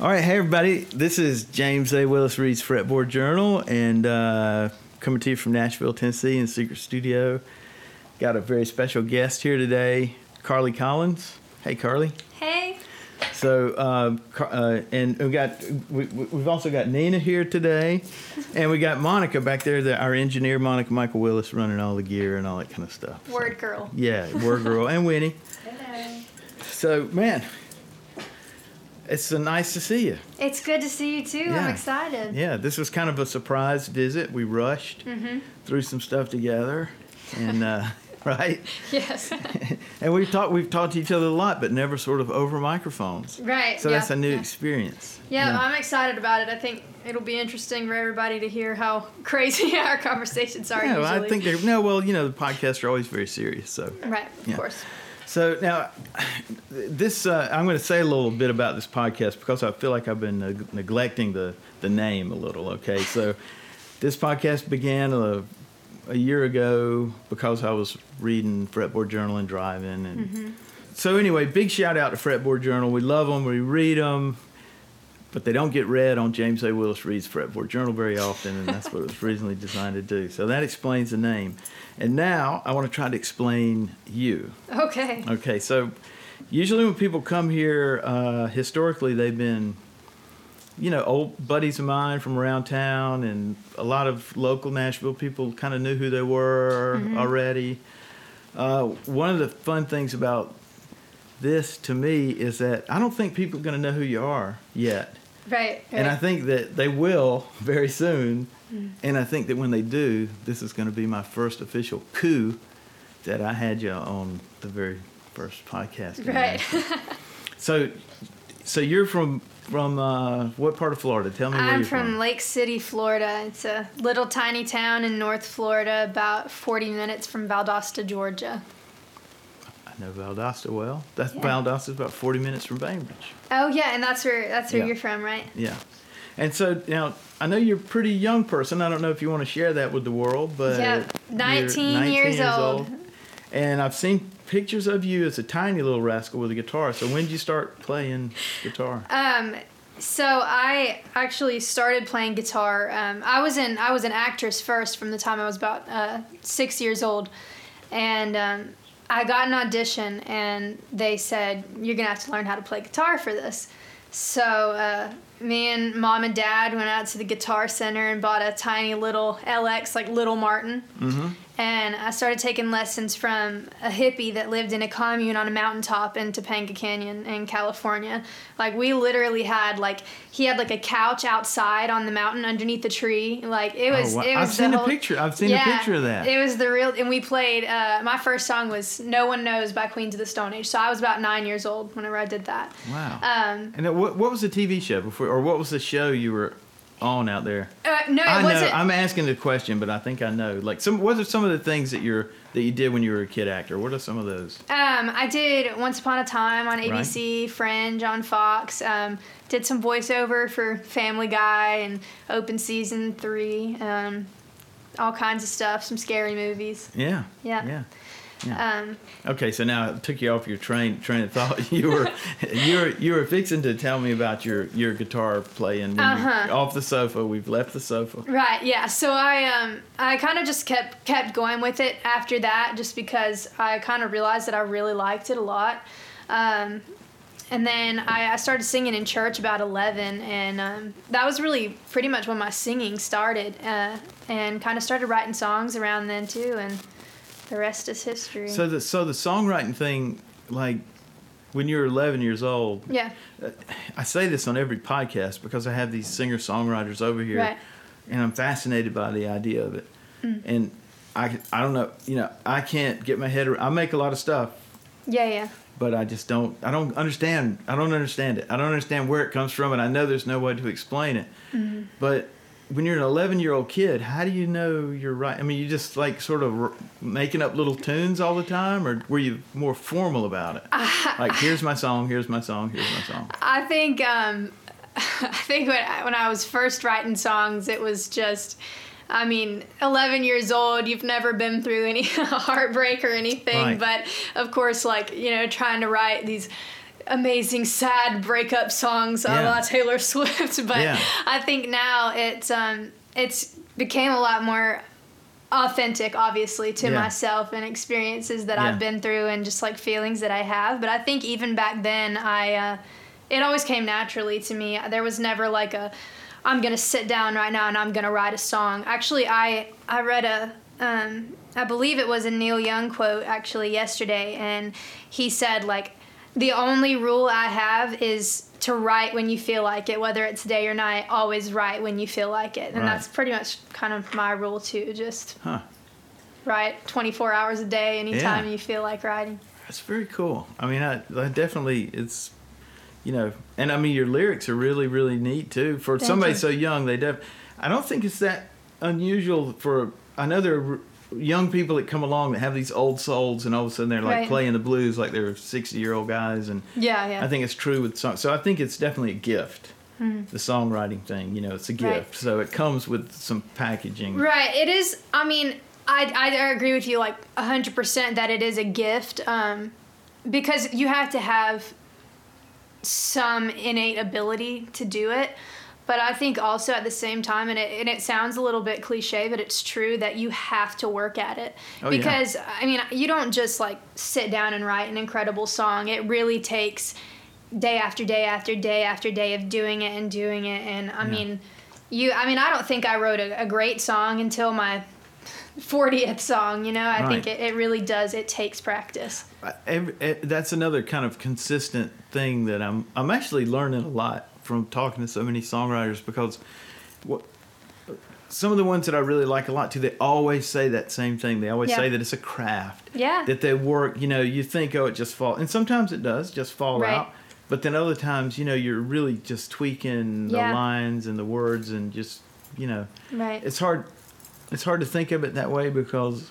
All right, hey everybody. This is James A. Willis Reads Fretboard Journal, and uh, coming to you from Nashville, Tennessee, in Secret Studio. Got a very special guest here today, Carly Collins. Hey, Carly. Hey. So, uh, Car- uh, and we got we, we've also got Nina here today, and we got Monica back there, the, our engineer, Monica Michael Willis, running all the gear and all that kind of stuff. So, Word girl. yeah, word girl, and Winnie. Hello. So, man, it's nice to see you. It's good to see you too. Yeah. I'm excited. Yeah, this was kind of a surprise visit. We rushed, Mm-hmm. threw some stuff together, and uh, right. Yes. And we've talked we've talked to each other a lot, but never sort of over microphones. right. So yeah. that's a new yeah. experience. Yeah, I'm excited about it. I think it'll be interesting for everybody to hear how crazy our conversations are Yeah, usually. I think they're no. Well, you know, the podcasts are always very serious. So, Right, of Yeah. course. So now, this uh, I'm going to say a little bit about this podcast because I feel like I've been neg- neglecting the the name a little. Okay, so this podcast began a, a year ago because I was reading Fretboard Journal and driving, and so anyway, big shout out to Fretboard Journal. We love them. We read them. But they don't get read on James A. Willis Reads Fretboard Journal very often, and that's what it was originally designed to do. So that explains the name. And now I want to try to explain you. Okay. Okay, so usually when people come here, uh, historically they've been, you know, old buddies of mine from around town, and a lot of local Nashville people kind of knew who they were already. Uh, one of the fun things about this to me is that I don't think people are going to know who you are yet. Right. And I think that they will very soon. Mm. And I think that when they do, this is going to be my first official coup that I had you on the very first podcast. Right. So, so you're from from uh, what part of Florida? Tell me I'm you're from from. Lake City, Florida. It's a little tiny town in North Florida, about 40 minutes from Valdosta, Georgia. Know Valdosta well. That's Yeah. Valdosta is about 40 minutes from Bainbridge. Oh yeah, and that's where that's where Yeah. you're from, right? Yeah. And so now I know you're a pretty young person. I don't know if you want to share that with the world, but Yeah, you're 19 years old. And I've seen pictures of you as a tiny little rascal with a guitar. So when did you start playing guitar? Um, so I actually started playing guitar. Um, I was in I was an actress first from the time I was about uh, six years old, and um, I got an audition, and they said you're gonna have to learn how to play guitar for this. So uh, me and mom and dad went out to the guitar center and bought a tiny little LX like Little Martin. Mm-hmm. And I started taking lessons from a hippie that lived in a commune on a mountaintop in Topanga Canyon in California. Like we literally had like he had like a couch outside on the mountain underneath the tree. Like it was Oh, wow. it was I've seen a picture. I've seen a picture of that. It was the real and we played uh, my first song was No One Knows by Queens of the Stone Age. So I was about 9 years old whenever I did that. Wow. Um and what, what was the TV show before, or what was the show you were on out there? uh, no, I know. wasn't I'm asking the question, but I think I know. Like, some what are some of the things that you're that you did when you were a kid actor? What are some of those? Um, I did Once Upon a Time on ABC, Fringe on Fox. Um, did some voiceover for Family Guy and Open Season Three. Um, all kinds of stuff. Some scary movies. Yeah. Yeah. Yeah. Um, Okay, so now it took you off your train train of thought. You were you were you were fixing to tell me about your your guitar playing Uh-huh. off the sofa. We've left the sofa. right. Yeah. So I um I kind of just kept kept going with it after that, just because I kind of realized that I really liked it a lot. Um, and then I, I started singing in church about 11 and um, that was really pretty much when my singing started uh, and kind of started writing songs around then too and the rest is history So the so the songwriting thing, like when you were 11 years old, yeah I say this on every podcast because I have these singer songwriters over here, Right. and I'm fascinated by the idea of it. Mm. And I I don't know, you know, I can't get my head. around I make a lot of stuff, yeah yeah but I just don't. I don't understand. I don't understand it. I don't understand where it comes from, and I know there's no way to explain it. Mm-hmm. But when you're an 11 year old kid, how do you know you're right? I mean, you just like sort of r- making up little tunes all the time, or were you more formal about it? like, here's my song, here's my song, here's my song. I think um, I think when I, when I was first writing songs, it was just. I mean, 11 years old, you've never been through any heartbreak or anything, Right. but of course, like, you know, trying to write these amazing sad breakup songs a Yeah. la Taylor Swift, but Yeah. I think now it's um it's became a lot more authentic obviously to Yeah. myself and experiences that Yeah. I've been through and just like feelings that I have but I think even back then I uh, it always came naturally to me there was never like a I'm gonna sit down right now and I'm gonna write a song actually I I read a um, I believe it was a Neil Young quote actually yesterday and he said like the only rule I have is to write when you feel like it, whether it's day or night. Always write when you feel like it, and Right. that's pretty much kind of my rule too. Just Huh. write 24 hours a day, anytime Yeah. you feel like writing. That's very cool. I mean, I, I definitely it's, you know, and I mean your lyrics are really really neat too for Thank somebody you. so young. They def. I don't think it's that unusual for. I know there are young people that come along that have these old souls, and all of a sudden they're like Right. playing the blues like they're sixty year old guys, and Yeah, yeah. I think it's true with songs. So I think it's definitely a gift. The songwriting thing, you know, it's a gift. Right. So it comes with some packaging. Right. It is. I mean, I, I agree with you like 100% that it is a gift um, because you have to have some innate ability to do it. But I think also at the same time, and it, and it sounds a little bit cliche, but it's true that you have to work at it. Oh, yeah. because, I mean, you don't just like sit down and write an incredible song. It really takes day after day after day after day of doing it and doing it. And I Yeah. mean, you, I mean, I don't think I wrote a, a great song until my 40th song, you know? I think it, it really does. It takes practice. I- every, eh, that's another kind of consistent thing that I'm I'm actually learning a lot from talking to so many songwriters because what some of the ones that I really like a lot too they always say that same thing they always Yeah. say that it's a craft Yeah. that they work you know you think oh it just fall and sometimes it does just fall Right. out but then other times you know you're really just tweaking the lines and the words and just you know Right. it's hard it's hard to think of it that way because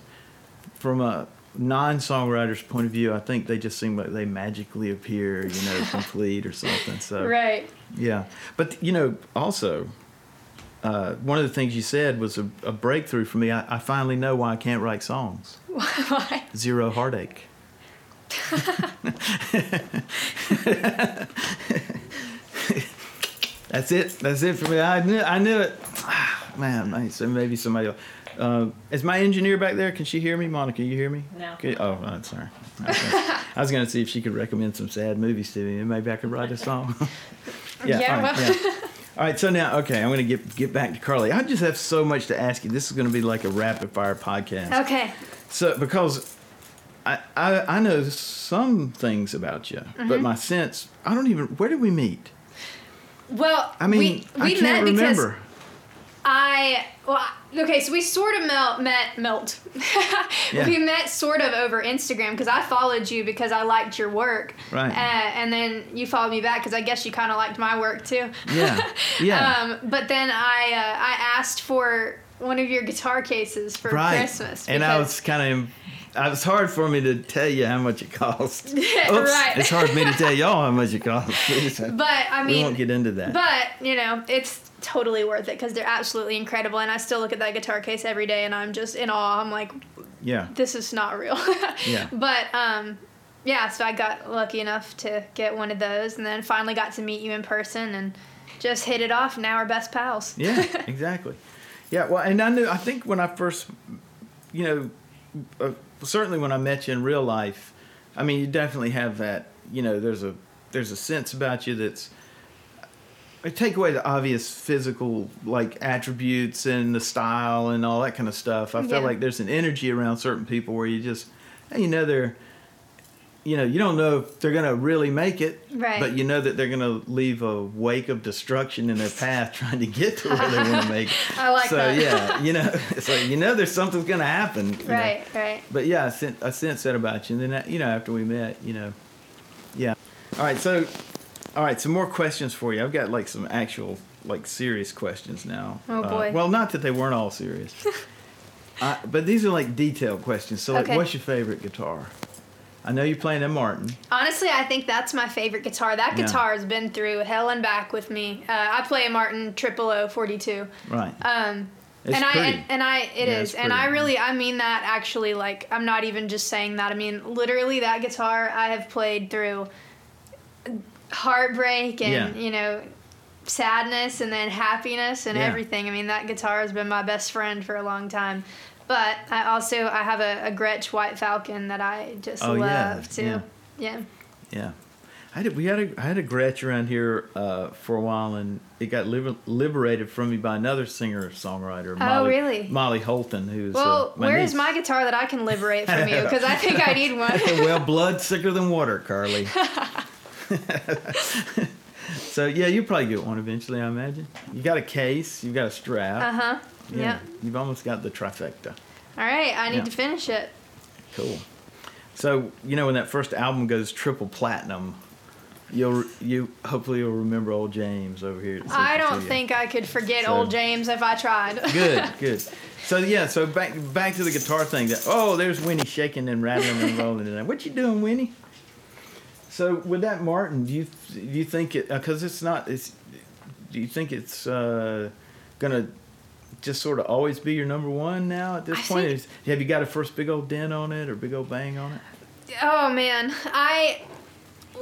from a non-songwriter's point of view i think they just seem like they magically appear you know complete or something so right. yeah but you know also uh, one of the things you said was a, a breakthrough for me I, I finally know why i can't write songs Why? zero heartache That's it. That's it for me. I knew. I knew it. Ah, man, man, so maybe somebody. Else. Uh, is my engineer back there? Can she hear me, Monica? You hear me? No. Okay. Oh, I'm sorry. I was gonna see if she could recommend some sad movies to me, and maybe I could write a song. yeah. Yeah, all right, well- yeah. All right. So now, okay, I'm gonna get get back to Carly. I just have so much to ask you. This is gonna be like a rapid fire podcast. Okay. So because I, I I know some things about you, Mm-hmm. but my sense I don't even. Where did we meet? Well, I mean, we, we I can't met remember. because I well okay, so we sort of melt met melt. Yeah. We met sort of over Instagram because I followed you because I liked your work. Right. Uh, and then you followed me back because I guess you kind of liked my work too. Yeah, yeah. um, but then I uh, I asked for one of your guitar cases for right. Christmas. and I was kind of. It was hard for me to tell you how much it cost. Oops, Right. It's hard for me to tell y'all how much it cost. But I mean, we won't get into that. But you know, it's totally worth it because they're absolutely incredible, and I still look at that guitar case every day, and I'm just in awe. I'm like, yeah. this is not real. Yeah. But um, yeah, so I got lucky enough to get one of those, and then finally got to meet you in person, and just hit it off. Now we're best pals. Yeah, exactly. Yeah, well, and I knew. I think when I first, you know, uh, certainly when I met you in real life, I mean, you definitely have that. You know, there's a there's a sense about you that's. I take away the obvious physical like attributes and the style and all that kind of stuff. I feel like there's an energy around certain people where you just, you know, they're, you know, you don't know if they're gonna really make it, Right. But you know that they're gonna leave a wake of destruction in their path trying to get to where they want to make. it. I like so, that. yeah, you know, so you know there's something's gonna happen. you know. Right, right. But yeah, I sense, I sense that about you. And then, uh, you know, after we met, you know, yeah. All right, so, all right, some more questions for you. I've got like some actual, like serious questions now. Oh, Uh, boy. well, not that they weren't all serious. uh, but these are like detailed questions. So, like, Okay. what's your favorite guitar? I know you're playing a Martin. Honestly, I think that's my favorite guitar. That Yeah. guitar has been through hell and back with me. Uh, I play a Martin Triple O 42. Right. Um, It's and I pretty. and, and I it Yeah, is, and I really I mean that actually like I'm not even just saying that I mean literally that guitar I have played through heartbreak and Yeah. you know sadness and then happiness and Yeah. everything. I mean, that guitar has been my best friend for a long time. But I also I have a, a Gretsch White Falcon that I just Oh, yeah, love too. yeah. yeah. Yeah. I had, we had a, I had a Gretsch around here uh, for a while, and it got liber- liberated from me by another singer songwriter. Oh, Molly, really? Molly Holton, who's Well, uh, where is niece. my guitar that I can liberate from you? Because I think I need one. well, blood's sicker than water, Carly. so yeah, you probably get one eventually, I imagine. You got a case, you got a strap. Uh huh. Yeah. You've almost got the trifecta. All right, I need Yeah. to finish it. Cool. So you know when that first album goes triple platinum, you'll you hopefully you'll remember old James over here. at I don't think I could forget So- old James if I tried. Good, good. So yeah, so back back to the guitar thing. That oh, there's Winnie shaking and rattling and rolling and what you doing, Winnie? So with that Martin, do you do you think it because it's not it's do you think it's uh, gonna just sort of always be your number one now at this I point? Is, have you got a first big old dent on it or big old bang on it? Oh man, I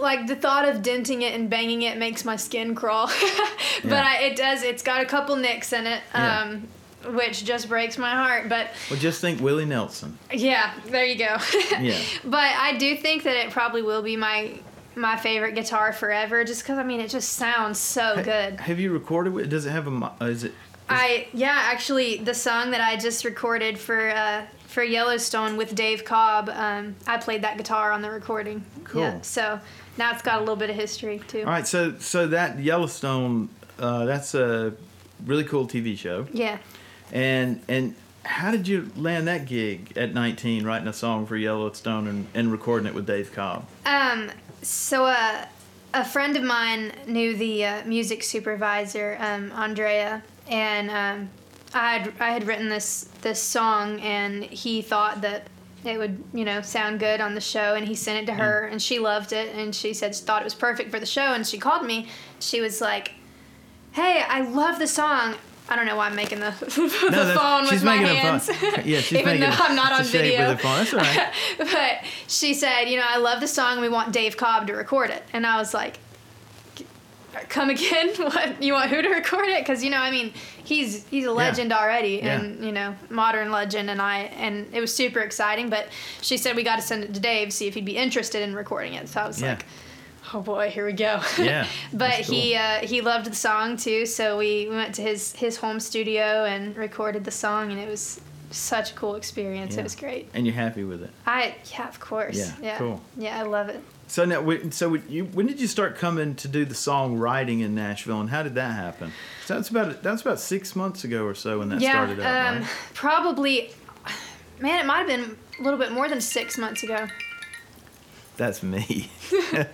like the thought of denting it and banging it makes my skin crawl. but Yeah. I, it does. It's got a couple nicks in it, Yeah. Which just breaks my heart. But Well, just think Willie Nelson. yeah, there you go. Yeah. But I do think that it probably will be my my favorite guitar forever, just because I mean it just sounds so good. Have you recorded it? Does it have a? uh, Is it? I yeah, actually, the song that I just recorded for uh, for Yellowstone with Dave Cobb, um, I played that guitar on the recording. Cool. Yeah, so now it's got a little bit of history too. All right. So so that Yellowstone, uh, that's a really cool TV show. Yeah. And and how did you land that gig at 19, writing a song for Yellowstone and, and recording it with Dave Cobb? Um. So uh, a friend of mine knew the uh, music supervisor, um, Andrea, and um, I had I had written this this song, and he thought that it would you know sound good on the show, and he sent it to her, and she loved it, and she said she thought it was perfect for the show, and she called me. She was like, "Hey, I love the song." I don't know why I'm making the, the No, phone with my hands. Yeah, she's Even making though I'm not on video. with phone. That's right. but she said, you know, I love the song. We want Dave Cobb to record it. And I was like, come again? What you want who to record it? Because you know, I mean, he's he's a legend already, Yeah. and you know, modern legend. And I and it was super exciting. But she said we got to send it to Dave, see if he'd be interested in recording it. So I was Yeah. like. Oh boy, here we go. Yeah, but that's he uh, he loved the song too, so we, we went to his his home studio and recorded the song, and it was such a cool experience. Yeah. It was great. And you're happy with it. I yeah, of course. Yeah, Yeah. cool. Yeah, I love it. So now, so you, when did you start coming to do the songwriting in Nashville, and how did that happen? So that's about that's about six months ago or so when that yeah, started out, um, right? probably. Man, it might have been a little bit more than six months ago. That's me.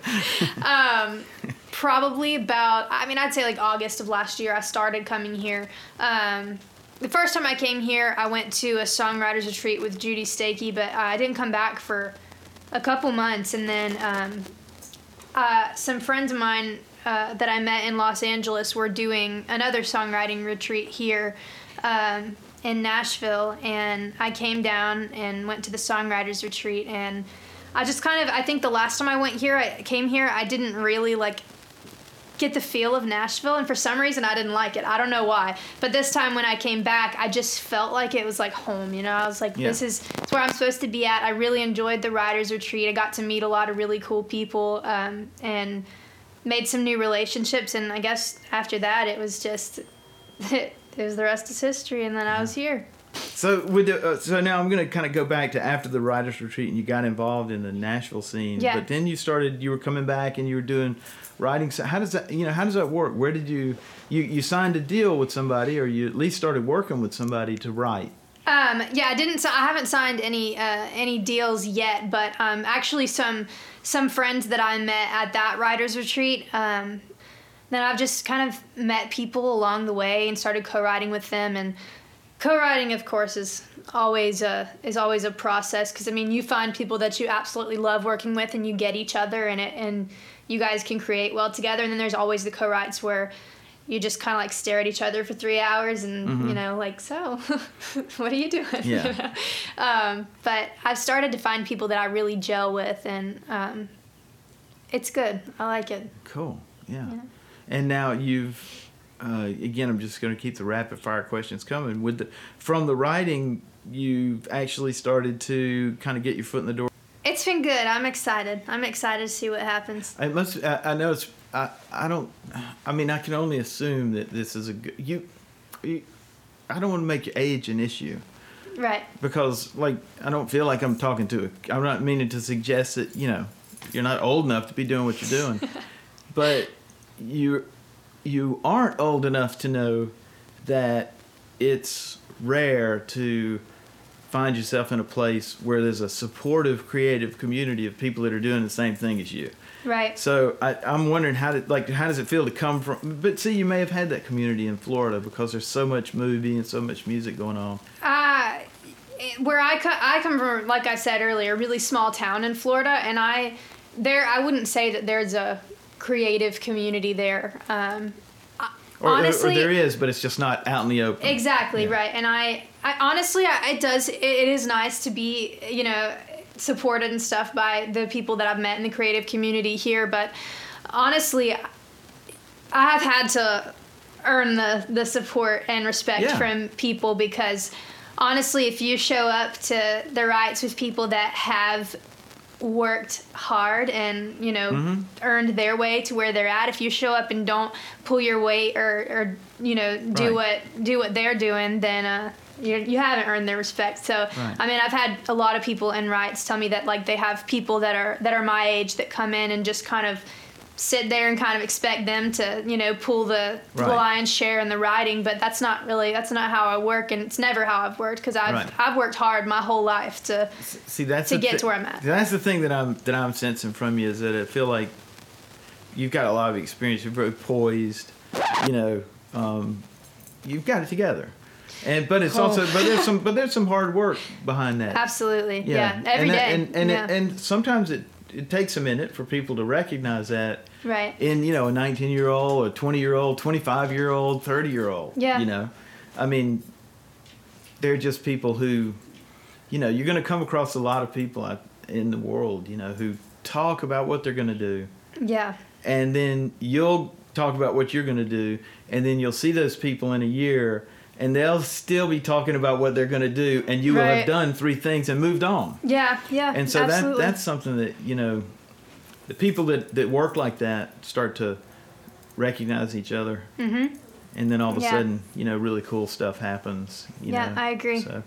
Um, probably about. I mean, I'd say like August of last year. I started coming here. Um, the first time I came here, I went to a songwriters retreat with Judy Stakee, but I didn't come back for a couple months, and then um, uh, some friends of mine uh, that I met in Los Angeles were doing another songwriting retreat here um, in Nashville, and I came down and went to the songwriters retreat, and I just kind of I think the last time I went here, I came here, I didn't really like get the feel of Nashville, and for some reason I didn't like it. I don't know why, but this time when I came back, I just felt like it was like home. You know, I was like, Yeah. this is it's where I'm supposed to be at. I really enjoyed the writers retreat. I got to meet a lot of really cool people, um, and made some new relationships. And I guess after that, it was just it was the rest is history. And then I was here. So with the, uh, so now I'm going to kind of go back to after the writers retreat and you got involved in the Nashville scene. Yeah. But then you started you were coming back and you were doing writing. So how does that you know how does that work? Where did you you you signed a deal with somebody or you at least started working with somebody to write? Um, yeah, I didn't. I haven't signed any uh, any deals yet, but um, actually some some friends that I met at that writers retreat. Um, then I've just kind of met people along the way and started co-writing with them. And co-writing, of course, is always a is always a process because I mean you find people that you absolutely love working with and you get each other and it and you guys can create well together. And then there's always the co-writes where you just kind of like stare at each other for three hours and you know like so what are you doing You Yeah. know? um, but i've started to find people that i really gel with and um, it's good. I like it. Cool. Yeah. Yeah. And now you've uh, again. I'm just going to keep the rapid fire questions coming. With the from the writing, you've actually started to kind of get your foot in the door. It's been good. I'm excited. I'm excited to see what happens. I must. I, I know it's. I. I don't. I mean, I can only assume that this is a good. You. you I don't want to make your age an issue Right. because, like, I don't feel like I'm talking to. A, I'm not meaning to suggest that you know you're not old enough to be doing what you're doing, but you you aren't old enough to know that it's rare to find yourself in a place where there's a supportive creative community of people that are doing the same thing as you Right. so I, i'm wondering how did like how does it feel to come from but see you may have had that community in florida because there's so much movie and so much music going on Uh, where I co- I come from, like I said earlier, a really small town in Florida, and I there I wouldn't say that there's a creative community there. Um, or, or- honestly, or there is but it's just not out in the open Exactly Yeah. right, and I, I honestly, I, it does. It, it is nice to be, you know, supported and stuff by the people that I've met in the creative community here. But honestly, I have had to earn the the support and respect Yeah. from people because honestly, if you show up to the rights with people that have worked hard and you know Mm-hmm. earned their way to where they're at if you show up and don't pull your weight or, or you know do Right. what do what they're doing then uh you, you haven't earned their respect so Right. i mean i've had a lot of people in rights tell me that like they have people that are that are my age that come in and just kind of sit there and kind of expect them to you know pull the Right. lion's share in the writing but that's not really that's not how i work and it's never how i've worked because i've Right. i've worked hard my whole life to See, that's to get thi- to where I'm at. That's the thing that I'm that I'm sensing from you is that I feel like you've got a lot of experience. You're very poised. You know, um, you've got it together. And but it's Oh. also but there's some but there's some hard work behind that. absolutely yeah, every and day that- and and, yeah. it, and sometimes it it takes a minute for people to recognize that right. in you know a 19 year old a 20 year old 25 year old 30 year old Yeah. you know? I mean they're just people who you know you're going to come across a lot of people in the world you know who talk about what they're going to do. Yeah. And then you'll talk about what you're going to do and then you'll see those people in a year and they'll still be talking about what they're going to do and you will have done three things and moved on yeah yeah and so that that's something that you know the people that that work like that start to recognize each other mm-hmm. and then all of a Yeah. sudden you know really cool stuff happens you Yeah, know? I agree. so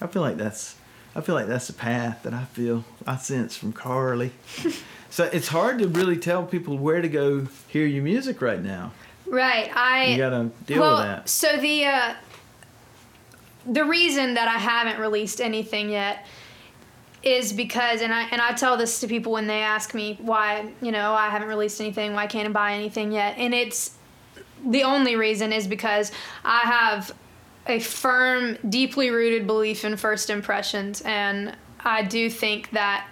i feel like that's i feel like that's the path that i feel i sense from carly so it's hard to really tell people where to go hear your music right now right i you gotta deal well, with that So the uh, the reason that I haven't released anything yet is because, and I and I tell this to people when they ask me why you know I haven't released anything, why can't I buy anything yet, and it's the only reason is because I have a firm, deeply rooted belief in first impressions, and I do think that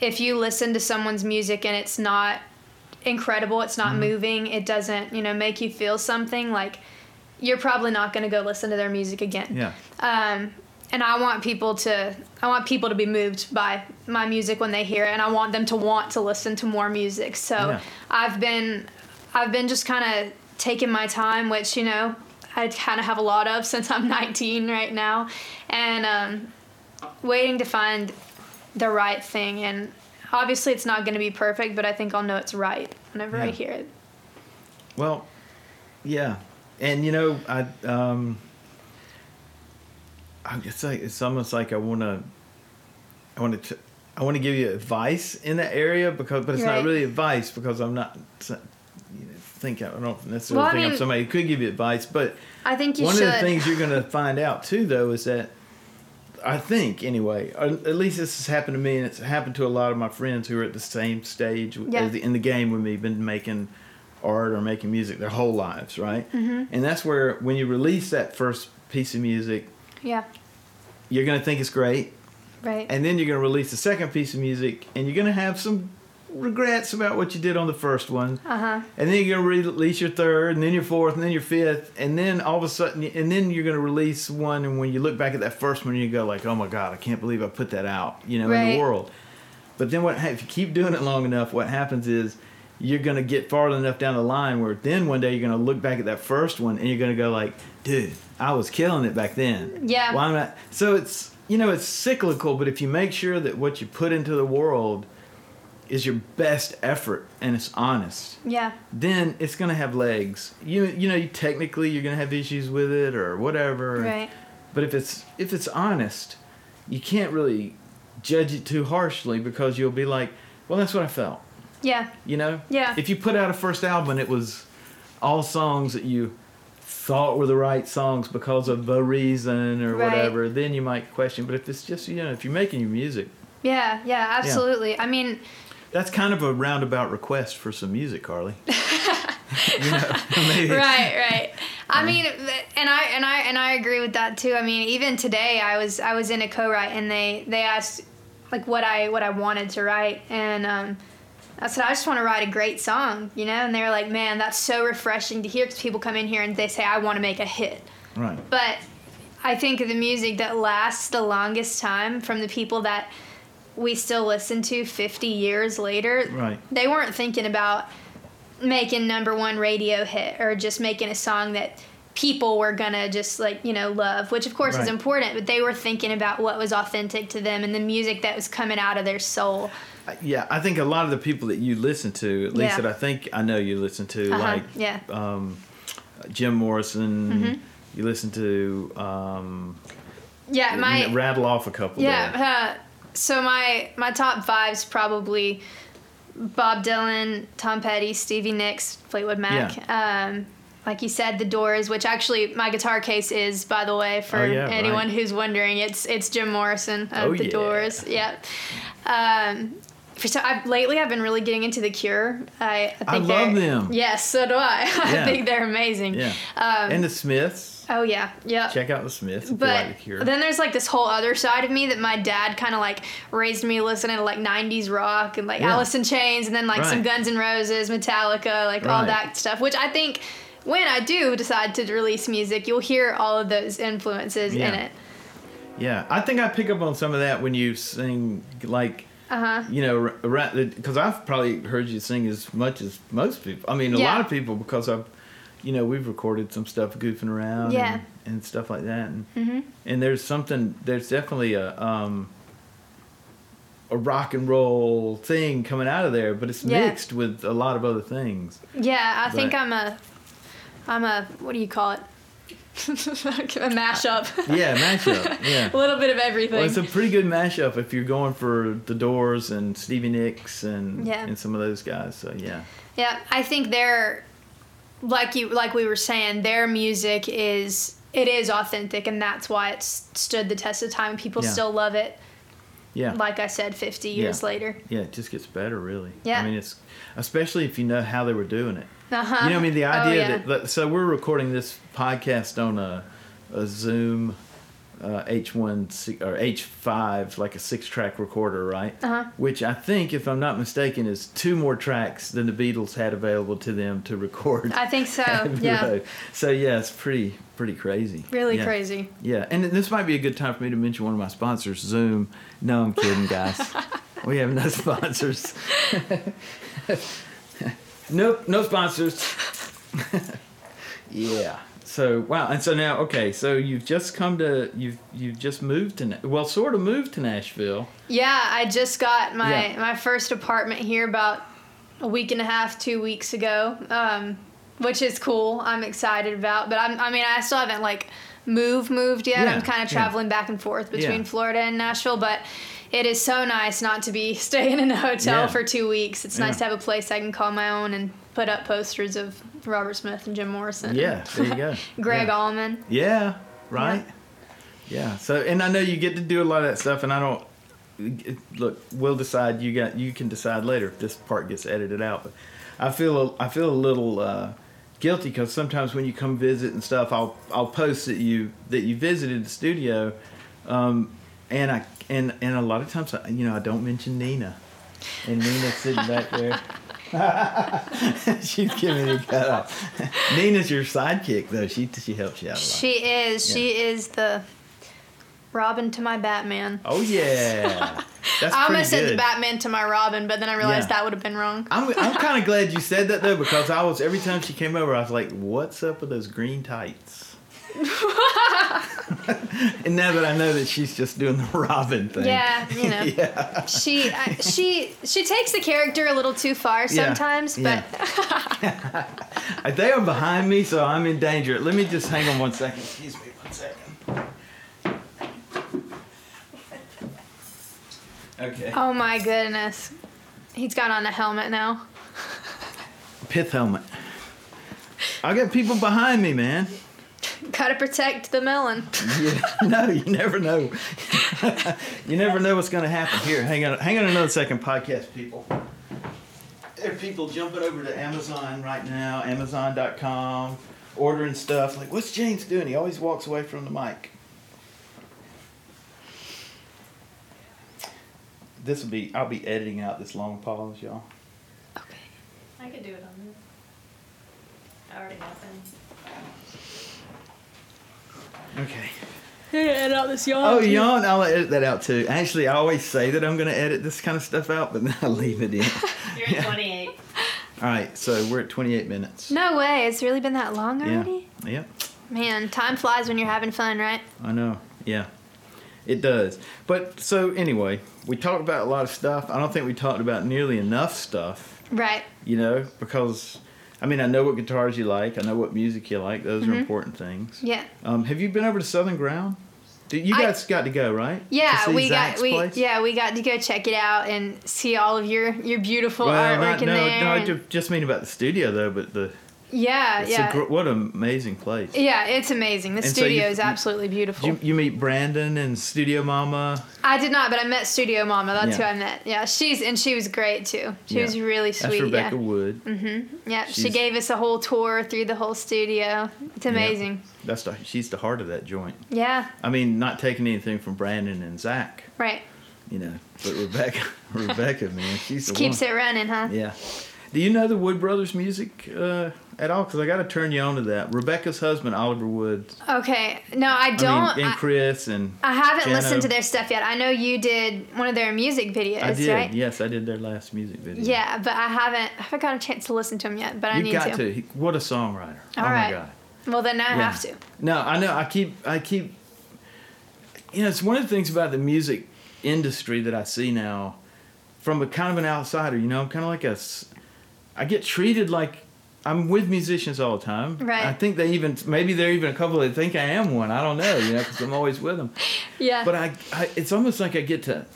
if you listen to someone's music and it's not incredible, it's Mm-hmm. not moving, it doesn't, you know, make you feel something like you're probably not going to go listen to their music again. yeah Um, and I want people to I want people to be moved by my music when they hear it and I want them to want to listen to more music. So Yeah. I've been I've been just kind of taking my time, which you know I kind of have a lot of since I'm 19 right now, and um, waiting to find the right thing. And obviously, it's not going to be perfect, but I think I'll know it's right whenever I hear it. Well, yeah, and you know, I um, I it's like it's almost like I want to, I want to, I want to give you advice in that area because, but it's not really advice because I'm not. You know, think I don't necessarily Well, I think I'm mean- somebody who could give you advice, but I think you one should. of the things you're going to find out too, though, is that I think anyway, or at least this has happened to me, and it's happened to a lot of my friends who are at the same stage Yeah. the, in the game with me, been making art or making music their whole lives, right? Mm-hmm. And that's where when you release that first piece of music, yeah. you're going to think it's great, Right. and then you're going to release the second piece of music, and you're going to have some regrets about what you did on the first one. uh huh. And then you're going to release your third, and then your fourth, and then your fifth, and then all of a sudden, and then you're going to release one, and when you look back at that first one, you go like, "Oh my God, I can't believe I put that out," you know, in the world. But then what? If you keep doing it long enough, what happens is you're gonna get far enough down the line where then one day you're gonna look back at that first one and you're gonna go like, dude, I was killing it back then. Yeah. Why am I? So it's you know it's cyclical, but if you make sure that what you put into the world is your best effort and it's honest, Yeah. then it's gonna have legs. You you know you technically you're gonna have issues with it or whatever. Right. But if it's if it's honest, you can't really judge it too harshly because you'll be like, well, that's what I felt. Yeah. You know? Yeah. If you put out a first album and it was all songs that you thought were the right songs because of a reason or Right. whatever, then you might question. But if it's just you know if you're making your music, Yeah. Yeah. Absolutely. I mean, that's kind of a roundabout request for some music, Carly. you know, right right i mean and i and i and i agree with that too i mean even today i was i was in a co-write and they they asked like what i what i wanted to write and um I said, I just want to write a great song, you know? And they were like, man, that's so refreshing to hear because people come in here and they say, I want to make a hit. Right. But I think the music that lasts the longest time from the people that we still listen to 50 years later, Right. they weren't thinking about making number one radio hit or just making a song that people were gonna just like you know love which of course is Right. important but they were thinking about what was authentic to them and the music that was coming out of their soul Yeah, I think a lot of the people that you listen to, at least Yeah. that I think I know you listen to, Uh-huh, like yeah. um, Jim Morrison. Mm-hmm. You listen to um, yeah my rattle off a couple. Yeah. Uh, so my my top five's probably Bob Dylan, Tom Petty, Stevie Nicks, Fleetwood Mac. Um, like you said, The Doors, which actually my guitar case is, by the way, for Oh, yeah, anyone right. who's wondering. It's it's Jim Morrison of Oh, The yeah. Doors. Yep. Um, for so I've, lately I've been really getting into The Cure. I, I think I love them. Yes, so do I. I Yeah. think they're amazing. Yeah. Um, and the Smiths. oh yeah, yeah. Check out the Smiths But like the then there's like this whole other side of me that my dad kind of like raised me listening to like 90s rock and like Yeah. Alice in Chains and then like some Guns N' Roses, Metallica, like all that stuff, which I think when I do decide to release music, you'll hear all of those influences in it. yeah, I think I pick up on some of that when you sing like. Uh huh. You know, around because I've probably heard you sing as much as most people. I mean, a Yeah. lot of people because I've, you know, we've recorded some stuff goofing around. Yeah. And, and stuff like that. And, hmm and there's something there's definitely a um a rock and roll thing coming out of there but it's Yeah. mixed with a lot of other things Yeah, I think I'm a, I'm a, what do you call it? a mashup. yeah mashup yeah a little bit of everything. well it's a pretty good mashup if you're going for the doors and stevie nicks and Yeah. and some of those guys so yeah Yeah, I think their like you like we were saying, their music is it is authentic and that's why it's stood the test of time. People Yeah. still love it. yeah Like I said, 50 years Yeah. later. yeah it just gets better really Yeah. i mean it's especially if you know how they were doing it Uh-huh. You know, I mean, the Oh, idea yeah. that that so we're recording this podcast on a a Zoom uh, H1 or H5, like a six-track recorder, right? Uh-huh. Which I think, if I'm not mistaken, is two more tracks than the Beatles had available to them to record. I think so. Yeah. Road. So yeah, it's pretty pretty crazy. Really Yeah. crazy. Yeah, and this might be a good time for me to mention one of my sponsors, Zoom. No, I'm kidding, guys. we have no sponsors. nope, no sponsors. yeah. So wow, and so now okay, so you've just come to you've you've just moved to well, sort of moved to Nashville. Yeah, I just got my Yeah. my first apartment here about a week and a half, two weeks ago, um, which is cool. I'm excited about, but I'm, I mean, I still haven't like moved moved yet. Yeah, I'm kind of yeah. traveling back and forth between Yeah. Florida and Nashville, but it is so nice not to be staying in a hotel Yeah. for two weeks. It's nice to have a place I can call my own and put up posters of Robert Smith and Jim Morrison. Yeah, there you go. Greg yeah. Allman. Yeah, right. Yeah. So, and I know you get to do a lot of that stuff, and I don't. Look, we'll decide. You got. You can decide later if this part gets edited out. But I feel. A, I feel a little uh, guilty because sometimes when you come visit and stuff, I'll I'll post that you that you visited the studio, um, and I and and a lot of times I, you know I don't mention Nina, and Nina's sitting back there. She's giving me a cut off. Nina's your sidekick though. She she helps you out a lot. She is. She is the Robin to my Batman. Oh yeah. That's I almost said the. Batman to my Robin, but then I realized Yeah. that would have been wrong. I'm, I'm kind of glad you said that though because I was every time she came over I was like, "What's up with those green tights?" and now that I know that she's just doing the Robin thing, Yeah, you know. yeah, She I, she she takes the character a little too far Yeah, sometimes, but yeah. they are behind me, so I'm in danger. Let me just hang on one second. Excuse me, one second. Okay. oh my goodness, he's got on a helmet now. Pith helmet. I got people behind me, man. Gotta protect the melon. Yeah, no, you never know. you never know what's going to happen. Here, hang on, hang on another second, podcast people. There are people jumping over to Amazon right now, Amazon.com, ordering stuff. Like, what's James doing? He always walks away from the mic. This will be. I'll be editing out this long pause, y'all. Okay. I could do it on this. I already have them. Okay. Edit out this yawn. Oh, yawn. I'll edit that out too. Actually, I always say that I'm going to edit this kind of stuff out, but then I leave it in. You're at 28. All right, so we're at 28 minutes. No way, it's really been that long already? Yeah. already. Yep. Man, time flies when you're having fun, right? I know. Yeah. It does. But so anyway, we talked about a lot of stuff. I don't think we talked about nearly enough stuff, Right. you know, because I mean, I know what guitars you like. I know what music you like. Those are important things. Yeah. Um, have you been over to Southern Ground? You I- guys got to go, right? Yeah, we Zac's got we place? yeah we got to go check it out and see all of your your beautiful Well, artwork not, in no, there. no, I just mean about the studio though. But the yeah, it's yeah, a gr- what an amazing place. yeah. It's amazing. The And so studio you- is absolutely beautiful. You, you meet Brandon and Studio Mama. I did not, but I met Studio Mama. That's Yeah. who I met. Yeah, she's and she was great too. She Yeah. was really sweet. That's. Rebecca yeah, Wood. Mm-hmm. Yeah. She gave us a whole tour through the whole studio. It's amazing. That's the, she's the heart of that joint. Yeah, I mean, not taking anything from Brandon and Zac, right. you know, but Rebecca, Rebecca, man, she's the Keeps one. it running, huh? Yeah. Do you know the Wood Brothers music uh, at all? Because I got to turn you on to that. Rebecca's husband, Oliver Woods. Okay. No, I I don't. mean, and I, Chris and I haven't Jano. listened to their stuff yet. I know you did one of their music videos, I did. right? Yes, I did their last music video. Yeah, but I haven't I haven't got a chance to listen to them yet. But I You need got to. to. He- What a songwriter. All oh right. my God. Well, then I Yeah. have to. No, I know. I keep. I keep. You know, it's one of the things about the music industry that I see now, from a kind of an outsider. You know, I'm kind of like a. s- I get treated like I'm with musicians all the time. Right. I think they even maybe they're even a couple that think I am one. I don't know. You know, because I'm always with them. Yeah. But I, I, it's almost like I get to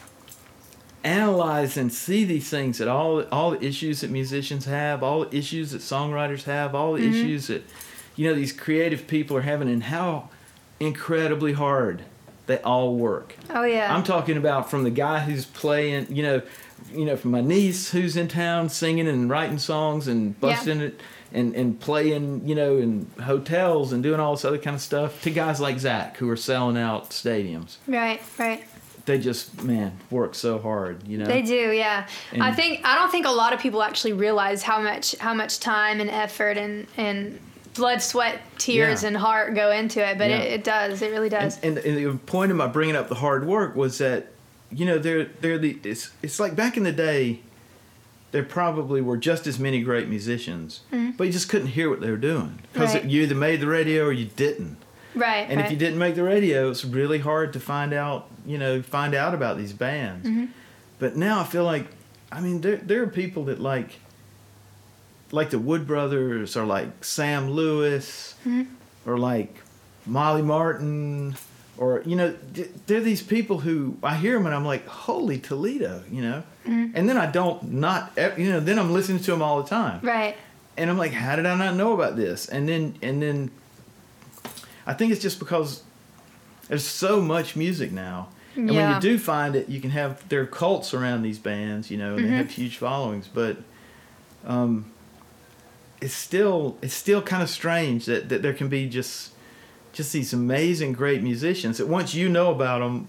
analyze and see these things that all all the issues that musicians have, all the issues that songwriters have, all the Mm-hmm. issues that you know these creative people are having, and how incredibly hard they all work. oh yeah. I'm talking about from the guy who's playing, you know, you know, from my niece who's in town singing and writing songs and busting it and, and playing, you know, in hotels and doing all this other kind of stuff to guys like Zac who are selling out stadiums. right. Right. They just, man, work so hard, you know. They do. Yeah. I think I don't think a lot of people actually realize how much how much time and effort and and blood, sweat, tears, Yeah. and heart go into it. But Yeah. it, it does. It really does. And, and, and the point of my bringing up the hard work was that, you know, they're they're the it's it's like back in the day. There probably were just as many great musicians, but you just couldn't hear what they were doing because. Right. you either made the radio or you didn't. right. And right. if you didn't make the radio, it's really hard to find out, you know, find out about these bands. Mm-hmm. But now I feel like, I mean, there there are people that like, like the Wood Brothers, or like Sam Lewis, Mm-hmm. or like Molly Martin, or you know, th- they're these people who I hear them and I'm like, holy Toledo, you know. Mm-hmm. And then I don't not, you know, then I'm listening to them all the time Right. and I'm like, how did I not know about this? And then and then I think it's just because there's so much music now. And when you do find it, you can have there are cults around these bands, you know, and they have huge followings, but um it's still it's still kind of strange that, that there can be just just these amazing great musicians that once you know about them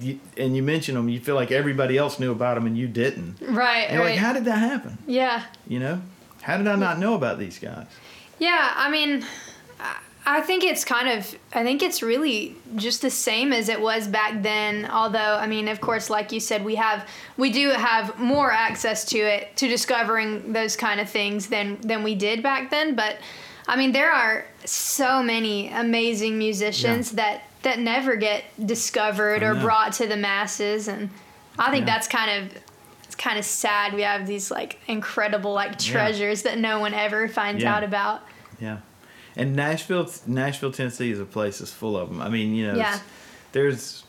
you, and you mention them, you feel like everybody else knew about them and you didn't. Right. And you're right. like, how did that happen? yeah. You know, how did I not know about these guys? Yeah, I mean, I- I think it's kind of I think it's really just the same as it was back then. Although I mean, of course, like you said, we have we do have more access to it to discovering those kind of things than than we did back then. But I mean, there are so many amazing musicians Yeah. that that never get discovered oh, or brought to the masses, and I think Yeah. that's kind of it's kind of sad. We have these like incredible like Yeah. treasures that no one ever finds Yeah. out about. Yeah, and Nashville, Nashville, Tennessee is a place that's full of them. I mean, you know, Yeah. there's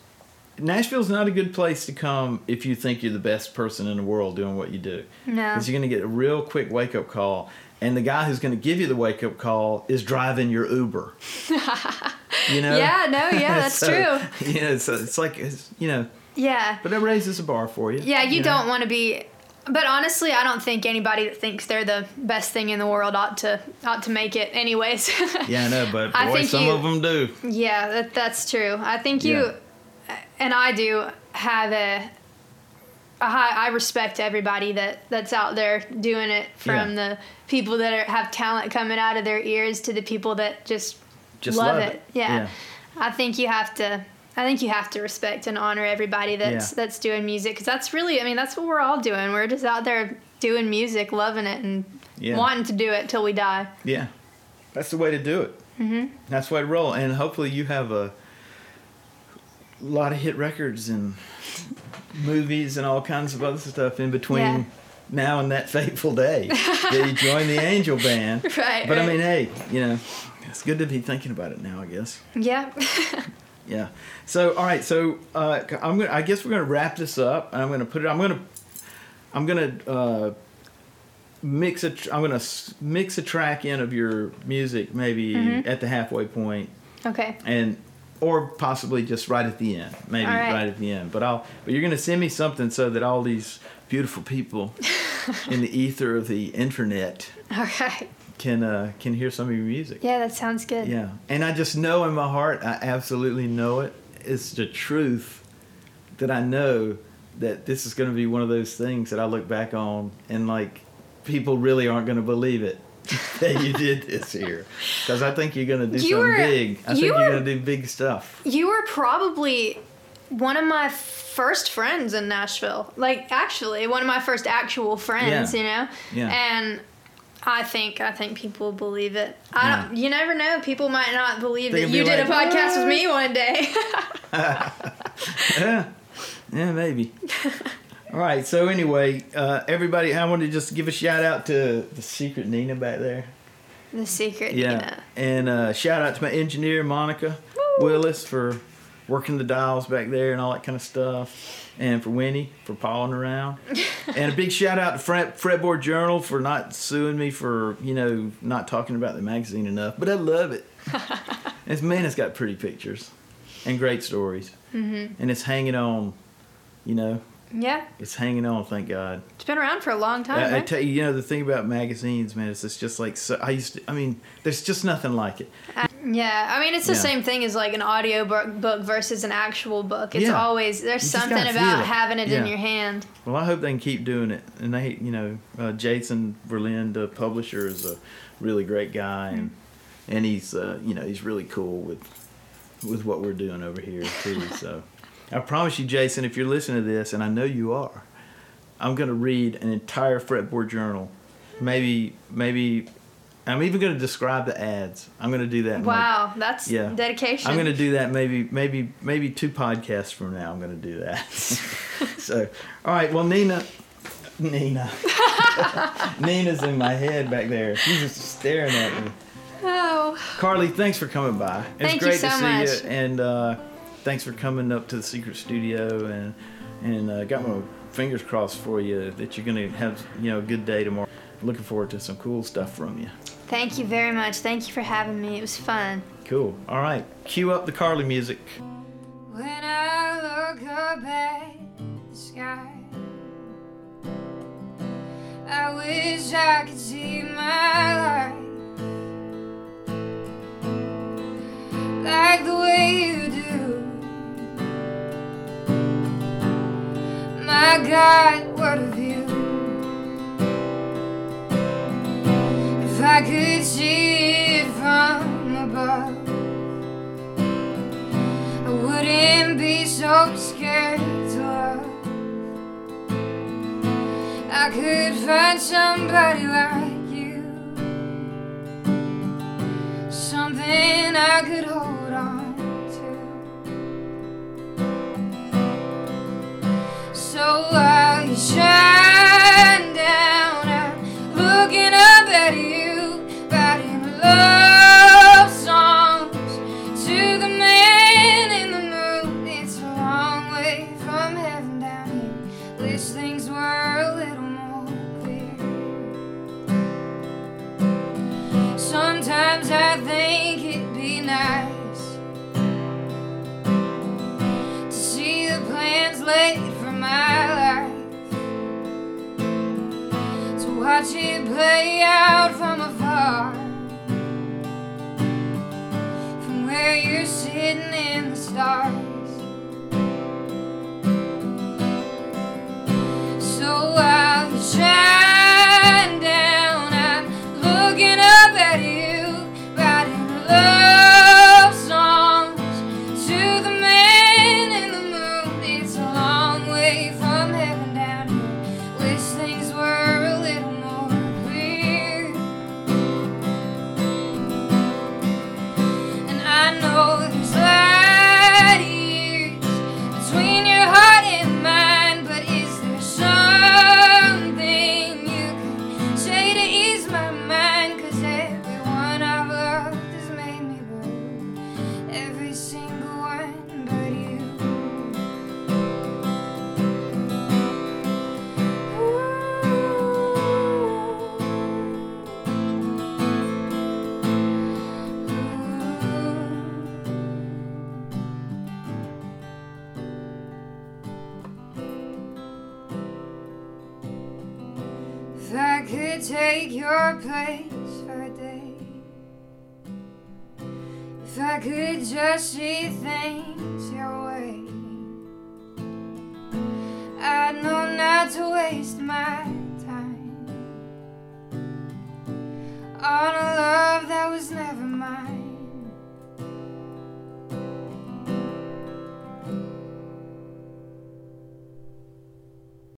Nashville's not a good place to come if you think you're the best person in the world doing what you do. No. because you're going to get a real quick wake up call, and the guy who's going to give you the wake up call is driving your Uber. you know? Yeah, no, yeah, that's So, true. You know, so it's like it's, you know, Yeah. but it raises the bar for you. Yeah, you know? don't want to be but honestly, I don't think anybody that thinks they're the best thing in the world ought to ought to make it anyways. Yeah, I know, but I think some you- of them do. yeah, that, that's true. I think you and I do have a a high, I respect everybody that that's out there doing it from Yeah. the people that are, have talent coming out of their ears to the people that just, Just love, love it. it. Yeah. Yeah. I think you have to I think you have to respect and honor everybody that's Yeah. that's doing music cuz that's really I mean that's what we're all doing. We're just out there doing music, loving it and Yeah. wanting to do it till we die. Yeah, that's the way to do it. Mm-hmm. That's the way to roll. And hopefully, you have a lot of hit records and movies and all kinds of other stuff in between Yeah. now and that fateful day that you join the Angel Band. Right, But I mean, hey, you know, it's good to be thinking about it now. I guess. Yeah. Yeah. So all right. So uh, I'm gonna. I guess we're gonna wrap this up, I'm gonna put it. I'm gonna. I'm gonna uh, mix a. tr- I'm gonna s- mix a track in of your music, maybe Mm-hmm. at the halfway point, okay. and or possibly just right at the end, maybe right. right at the end. But I'll. But you're gonna send me something so that all these beautiful people in the ether of the internet All right. Can uh, can hear some of your music. Yeah, that sounds good. Yeah, and I just know in my heart, I absolutely know it. It's the truth that I know that this is going to be one of those things that I look back on and like people really aren't going to believe it that you did this here because I think you're going to do You something were- big. I think you you're going to do big stuff. You were probably one of my first friends in Nashville. Like actually, one of my first actual friends, Yeah. you know? Yeah. And I think I think people believe it. I Yeah. don't you never know. People might not believe They that you be did a like, podcast with me one day. yeah, yeah, maybe. All right. So anyway, uh, everybody, I wanted to just give a shout out to the secret Nina back there. the secret, Yeah. know. And uh, shout out to my engineer, Monica Willis, for working the dials back there and all that kind of stuff. And for Winnie for pawing around. and a big shout out to Fret, Fretboard Journal for not suing me for, you know, not talking about the magazine enough. But I love it. it's, man, it's got pretty pictures and great stories. Mm-hmm. And it's hanging on, you know, Yeah. it's hanging on, thank God. It's been around for a long time. I, I tell you, you know, the thing about magazines, man, is it's just like so, I used to. I mean, there's just nothing like it. Yeah, I mean it's the Yeah. same thing as like an audio book book versus an actual book. It's Yeah. always there's something about it. having it in your hand. Well, I hope they can keep doing it. And they, you know, uh, Jason Verlinde, the publisher, is a really great guy, and and he's, uh, you know, he's really cool with with what we're doing over here too. So, I promise you, Jason, if you're listening to this, and I know you are, I'm gonna read an entire fretboard journal. Maybe, maybe. I'm even going to describe the ads. I'm going to do that. in, like, Wow, that's Yeah. dedication. I'm gonna do that maybe maybe maybe two podcasts from now. I'm gonna do that. so, all right. Well, Nina, Nina, Nina's in my head back there. She's just staring at me. Oh, Carly, thanks for coming by. It's Thank you great so to see much. you, and uh, thanks for coming up to the secret studio and and uh, got my fingers crossed for you that you're gonna have you know a good day tomorrow. Looking forward to some cool stuff from you. Thank you very much. Thank you for having me. It was fun. Cool. All right. Cue up the Carly music. When I look up at the sky, I wish I could see my life like the way you do. My God, what a view! I could see it from above, I wouldn't be so scared to love. I could find somebody like you, something I could hold.